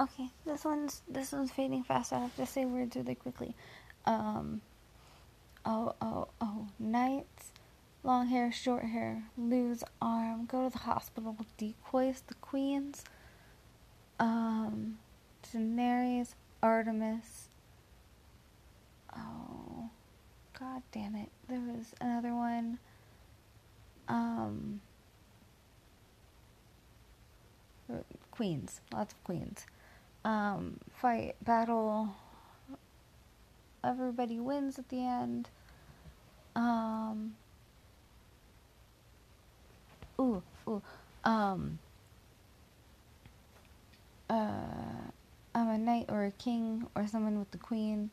okay, this one's this one's fading fast. I have to say words really quickly. Um, oh, oh, oh, knights, long hair, short hair, lose arm, go to the hospital, decoys the queens. Um, Daenerys, Artemis. Oh, god damn it! There was another one. Um, queens, lots of queens. Um, fight, battle. Everybody wins at the end. Um. Ooh, ooh. Um. Uh, I'm a knight or a king or someone with the queen.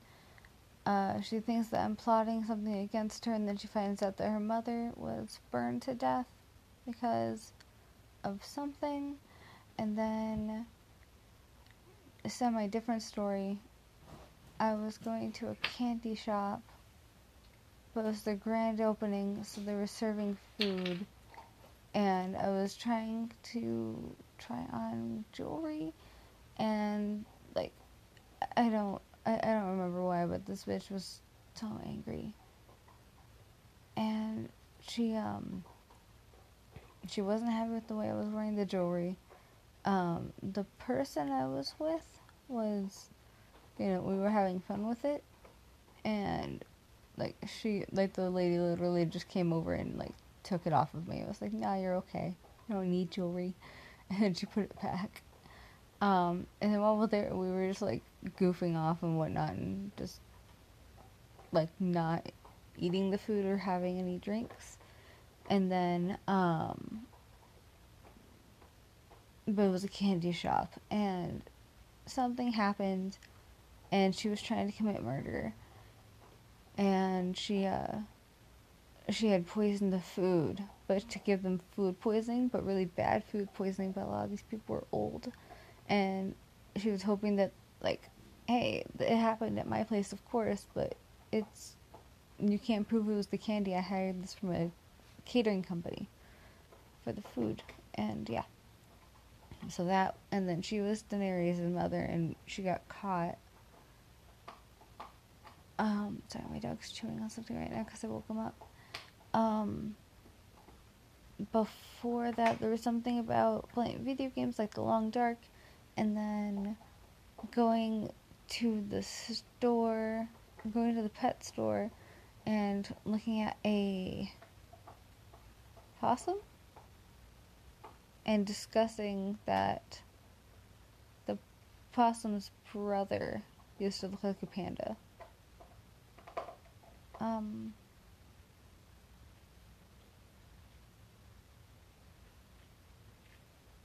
Uh, she thinks that I'm plotting something against her, and then she finds out that her mother was burned to death because of something. And then, semi different story. I was going to a candy shop, but it was the grand opening, so they were serving food. And I was trying to try on jewelry, and like, I don't, I, I don't remember why, but this bitch was so angry. And she, um, she wasn't happy with the way I was wearing the jewelry um, the person I was with was, you know, we were having fun with it, and like she, like the lady literally just came over and like took it off of me. I was like, "Nah, you're okay. You don't need jewelry," and she put it back. Um, and then while we were there, we were just like goofing off and whatnot, and just like not eating the food or having any drinks. And then um, but it was a candy shop and something happened and she was trying to commit murder and she uh she had poisoned the food but to give them food poisoning but really bad food poisoning but a lot of these people were old and she was hoping that like hey it happened at my place of course but it's you can't prove it was the candy i hired this from a catering company for the food and yeah so that, and then she was Daenerys' mother, and she got caught. Um, sorry, my dog's chewing on something right now because I woke him up. Um, before that, there was something about playing video games like The Long Dark, and then going to the store, going to the pet store, and looking at a possum and discussing that the possum's brother used to look like a panda. Um,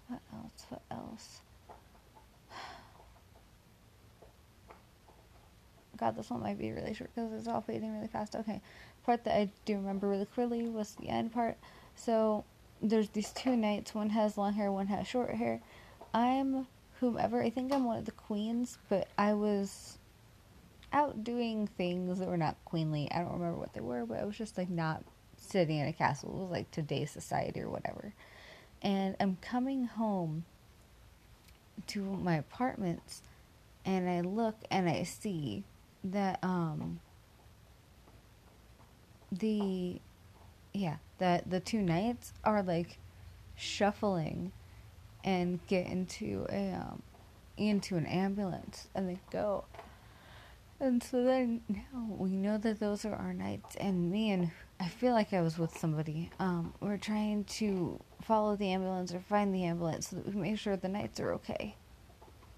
what else? What else? God, this one might be really short because it's all fading really fast. Okay, part that I do remember really clearly was the end part. So there's these two knights. One has long hair, one has short hair. I'm whomever. I think I'm one of the queens, but I was out doing things that were not queenly. I don't remember what they were, but I was just like not sitting in a castle. It was like today's society or whatever. And I'm coming home to my apartments and I look and I see that um the yeah, that the two knights are like shuffling and get into a um, into an ambulance and they go. And so then now we know that those are our knights and me and I feel like I was with somebody. Um, we're trying to follow the ambulance or find the ambulance so that we make sure the knights are okay.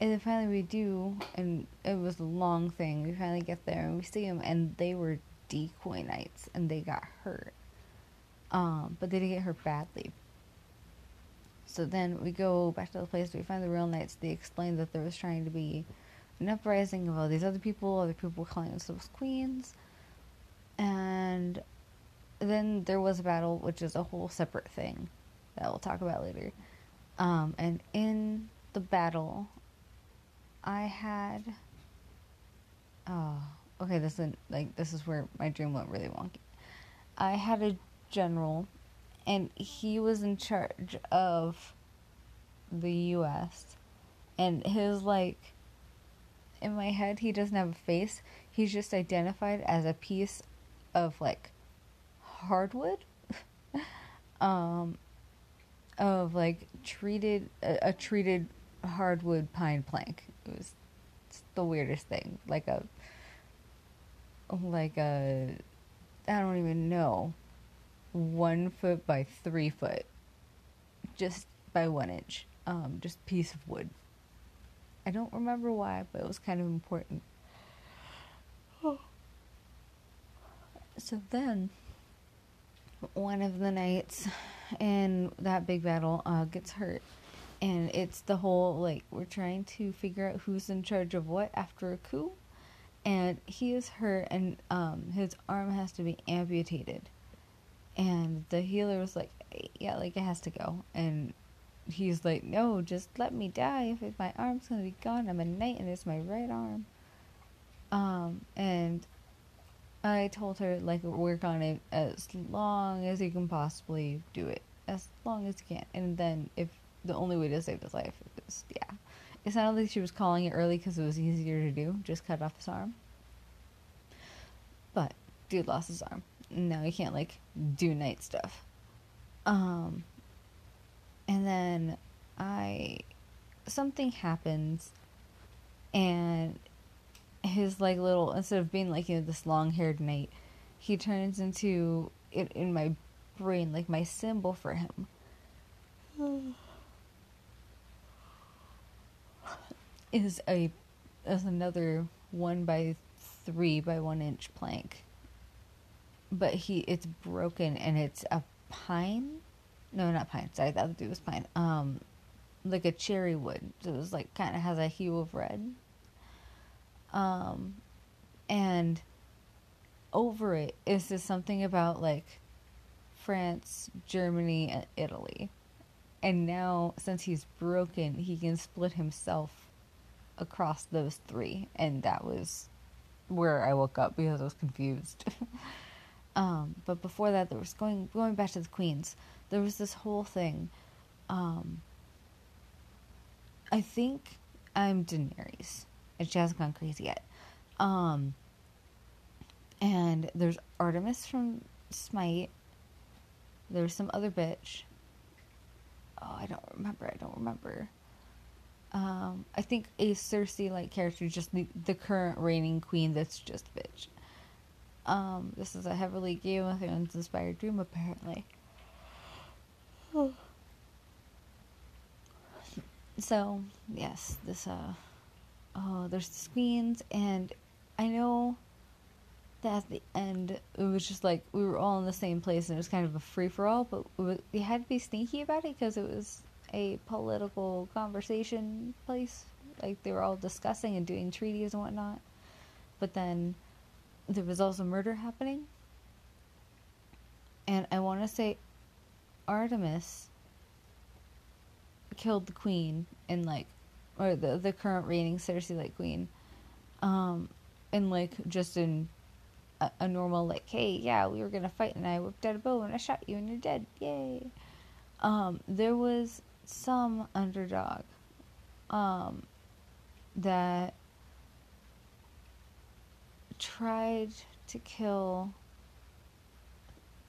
And then finally we do, and it was a long thing. We finally get there and we see them, and they were decoy knights, and they got hurt um, but they didn't get hurt badly. So then we go back to the place, we find the real knights. They explain that there was trying to be an uprising of all these other people, other people calling themselves queens. And then there was a battle, which is a whole separate thing that we'll talk about later. Um, and in the battle, I had. Oh, okay. This is like this is where my dream went really wonky. I had a general, and he was in charge of the U.S. and his like in my head he doesn't have a face. He's just identified as a piece of like hardwood um of like treated a, a treated hardwood pine plank. It was the weirdest thing. Like a like a I don't even know. One foot by three foot. Just by one inch. Um, just piece of wood. I don't remember why, but it was kind of important. So then, one of the knights in that big battle uh, gets hurt. And it's the whole like, we're trying to figure out who's in charge of what after a coup. And he is hurt, and um, his arm has to be amputated. And the healer was like, yeah, like it has to go. And he's like, no, just let me die. If my arm's gonna be gone, I'm a knight, and it's my right arm. Um, and I told her like work on it as long as you can possibly do it, as long as you can, and then if the only way to save his life is yeah, it sounded like she was calling it early because it was easier to do, just cut off his arm. But dude lost his arm. Now he can't like do knight stuff. Um, and then I something happens, and his like little instead of being like you know this long haired knight, he turns into it in my brain like my symbol for him. is a is another one by three by one inch plank. But he it's broken and it's a pine. No, not pine. Sorry, that dude was pine. Um, like a cherry wood. So it was like kind of has a hue of red. Um, and over it is this something about like France, Germany, and Italy. And now, since he's broken, he can split himself across those three. And that was where I woke up because I was confused. um, but before that, there was going going back to the queens. There was this whole thing. Um, I think I'm Daenerys and she hasn't gone crazy yet. Um, and there's Artemis from Smite. There's some other bitch. Oh, I don't remember. I don't remember. Um, I think a Cersei like character, just the, the current reigning queen that's just bitch. Um, this is a heavily Game of Thrones inspired dream, apparently. so, yes, this uh oh, there's the screens, and I know that at the end it was just like we were all in the same place and it was kind of a free for all, but we had to be sneaky about it because it was a political conversation place. Like they were all discussing and doing treaties and whatnot. But then there was also murder happening. And I want to say Artemis killed the queen in like or the the current reigning Cersei like queen, um, and like just in a, a, normal like, hey, yeah, we were gonna fight, and I whipped out a bow and I shot you, and you're dead, yay. Um, there was some underdog, um, that tried to kill.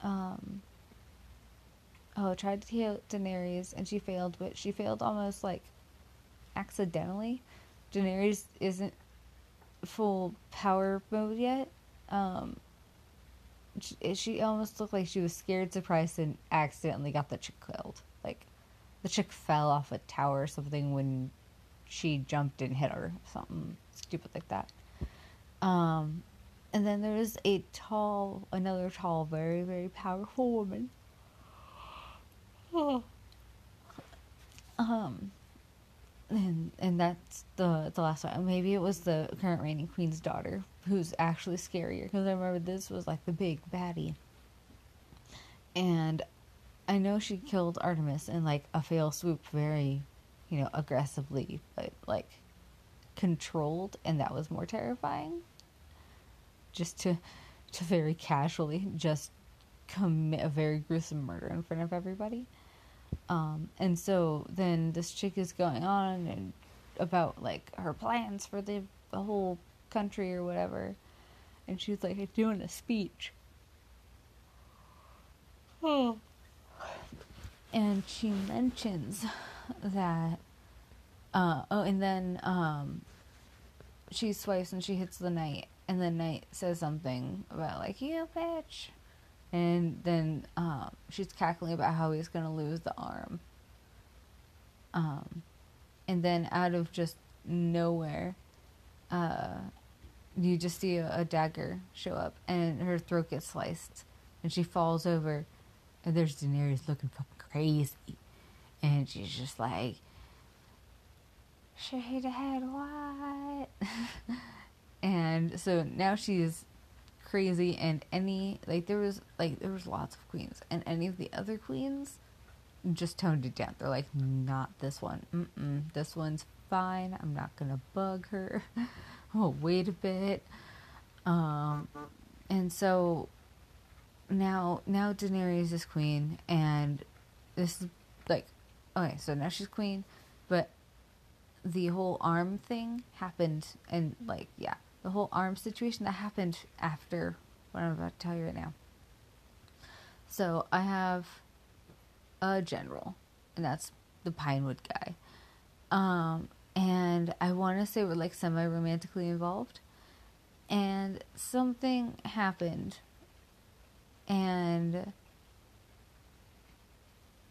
Um, oh, tried to kill Daenerys, and she failed, but she failed almost like accidentally. Daenerys isn't full power mode yet. Um, she, she almost looked like she was scared, surprised, and accidentally got the chick killed. Like, the chick fell off a tower or something when she jumped and hit her. Something stupid like that. Um, and then there was a tall, another tall, very, very powerful woman. Um, and and that's the the last one. Maybe it was the current reigning queen's daughter, who's actually scarier because I remember this was like the big baddie, and I know she killed Artemis in like a fail swoop, very, you know, aggressively, but like controlled, and that was more terrifying. Just to to very casually just commit a very gruesome murder in front of everybody. Um, and so then this chick is going on and about like her plans for the, the whole country or whatever. And she's like doing a speech. Oh. And she mentions that uh oh and then um she swipes and she hits the knight and the knight says something about like you bitch. And then um she's cackling about how he's gonna lose the arm. Um and then out of just nowhere uh you just see a, a dagger show up and her throat gets sliced and she falls over and there's Daenerys looking fucking crazy. And she's just like shade ahead what? And so now she's crazy and any like there was like there was lots of queens and any of the other queens just toned it down. They're like not this one. Mm-mm, this one's fine. I'm not gonna bug her. Oh wait a bit. Um and so now now daenerys is queen and this is like okay so now she's queen but the whole arm thing happened and like yeah the whole arm situation that happened after what i'm about to tell you right now. So i have a general and that's the pinewood guy. Um and i want to say we're like semi romantically involved. And something happened and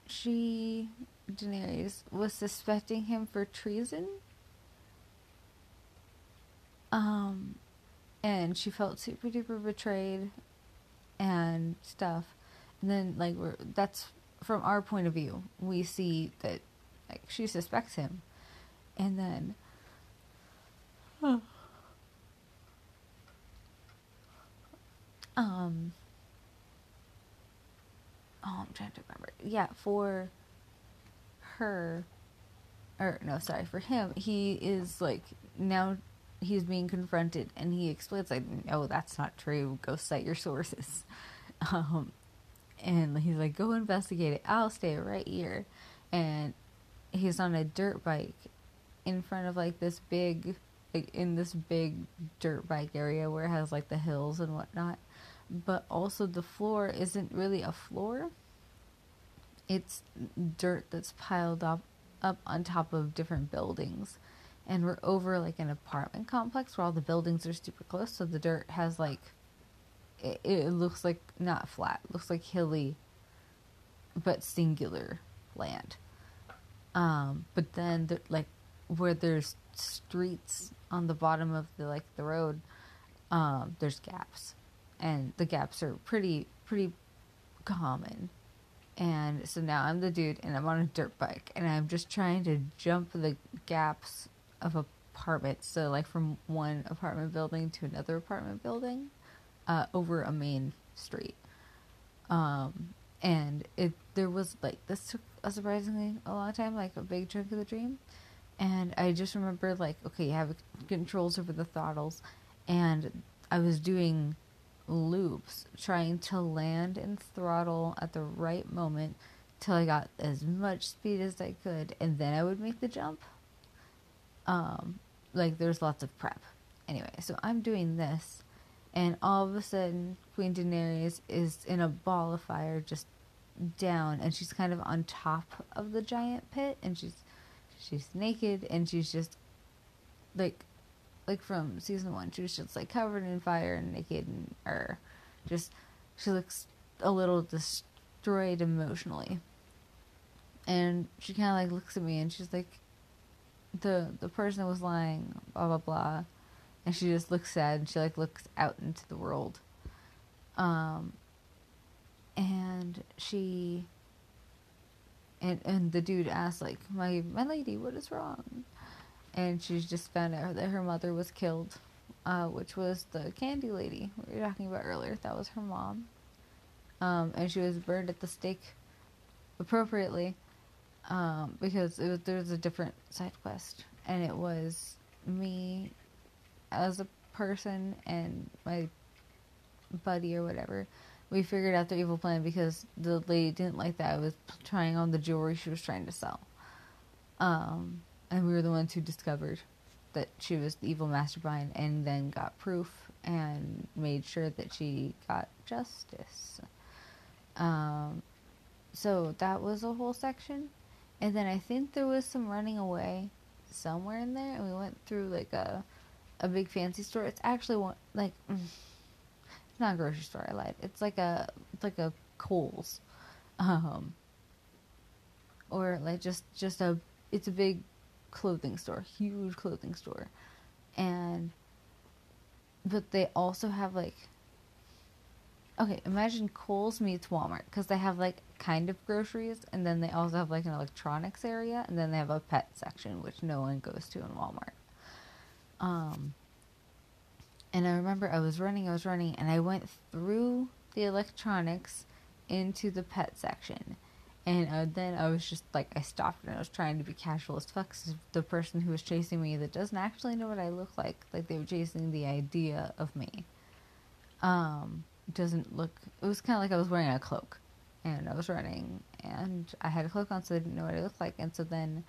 she Daenerys was suspecting him for treason. Um, and she felt super duper betrayed and stuff. And then, like, we're that's from our point of view, we see that like she suspects him, and then. Huh. Um. Oh, I'm trying to remember. Yeah, for her or no sorry for him he is like now he's being confronted and he explains like no that's not true. Go cite your sources. Um and he's like go investigate it. I'll stay right here. And he's on a dirt bike in front of like this big like in this big dirt bike area where it has like the hills and whatnot. But also the floor isn't really a floor it's dirt that's piled up up on top of different buildings. And we're over like an apartment complex where all the buildings are super close so the dirt has like it, it looks like not flat looks like hilly but singular land. Um but then the, like where there's streets on the bottom of the like the road um there's gaps. And the gaps are pretty pretty common and so now I'm the dude and I'm on a dirt bike and I'm just trying to jump the gaps of apartments. So, like from one apartment building to another apartment building uh, over a main street. Um, and it there was like this took a surprisingly a long time, like a big chunk of the dream. And I just remember like, okay, you have controls over the throttles, and I was doing loops trying to land and throttle at the right moment till I got as much speed as I could and then I would make the jump. Um like there's lots of prep. Anyway, so I'm doing this and all of a sudden Queen Daenerys is in a ball of fire just down and she's kind of on top of the giant pit and she's she's naked and she's just like like from season one. She was just like covered in fire and naked and or just she looks a little destroyed emotionally. And she kind of like looks at me and she's like, the the person was lying, blah blah blah, and she just looks sad and she like looks out into the world. Um. And she. And and the dude asks like, my my lady, what is wrong? And she's just found out that her mother was killed, uh, which was the candy lady we were talking about earlier. That was her mom, um, and she was burned at the stake appropriately um, because was there was a different side quest, and it was me as a person and my buddy or whatever. We figured out the evil plan because the lady didn't like that I was trying on the jewelry she was trying to sell. Um, and we were the ones who discovered that she was the evil mastermind and then got proof and made sure that she got justice. Um, so that was a whole section. And then I think there was some running away somewhere in there, and we went through like a a big fancy store. It's actually one like it's not a grocery store. I lied. It's like a it's like a Kohl's, um, or like just just a it's a big clothing store, huge clothing store, and but they also have like okay, imagine Kohl's meets Walmart because they have like kind of groceries, and then they also have like an electronics area, and then they have a pet section which no one goes to in Walmart. Um, and I remember I was running, I was running, and I went through the electronics into the pet section. And uh, then I was just like, I stopped and I was trying to be casual as fuck. The person who was chasing me that doesn't actually know what I look like, like they were chasing the idea of me. Um, doesn't look. It was kind of like I was wearing a cloak, and I was running, and I had a cloak on, so they didn't know what I looked like. And so then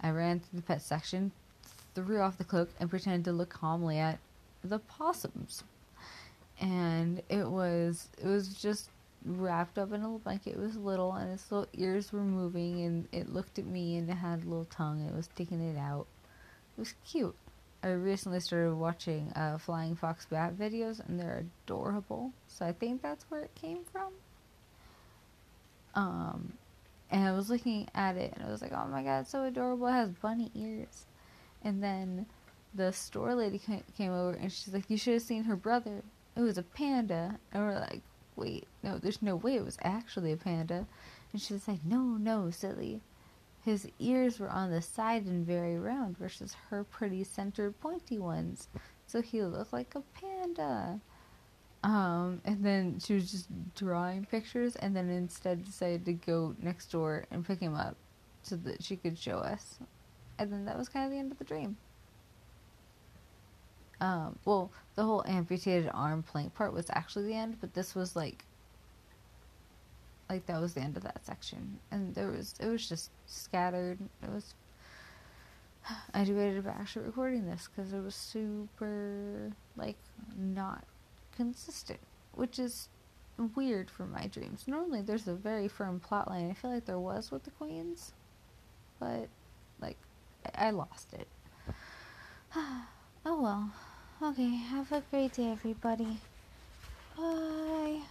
I ran through the pet section, threw off the cloak, and pretended to look calmly at the possums. And it was it was just wrapped up in a blanket. It was little, and its little ears were moving, and it looked at me, and it had a little tongue, and it was sticking it out. It was cute. I recently started watching uh, Flying Fox Bat videos, and they're adorable. So I think that's where it came from. Um, and I was looking at it, and I was like, "Oh my god, so adorable! It has bunny ears." And then the store lady came over, and she's like, "You should have seen her brother. It was a panda." And we're like, "Wait, no, there's no way it was actually a panda." And she was like, "No, no, silly." His ears were on the side and very round versus her pretty centered pointy ones. So he looked like a panda. Um, and then she was just drawing pictures and then instead decided to go next door and pick him up so that she could show us. And then that was kind of the end of the dream. Um, well, the whole amputated arm plank part was actually the end, but this was like like that was the end of that section. And there was it was just scattered. It was i debated about actually recording this because it was super like not consistent which is weird for my dreams. Normally there's a very firm plot line. I feel like there was with the queens but like i, I lost it. Oh well okay have a great day everybody. Bye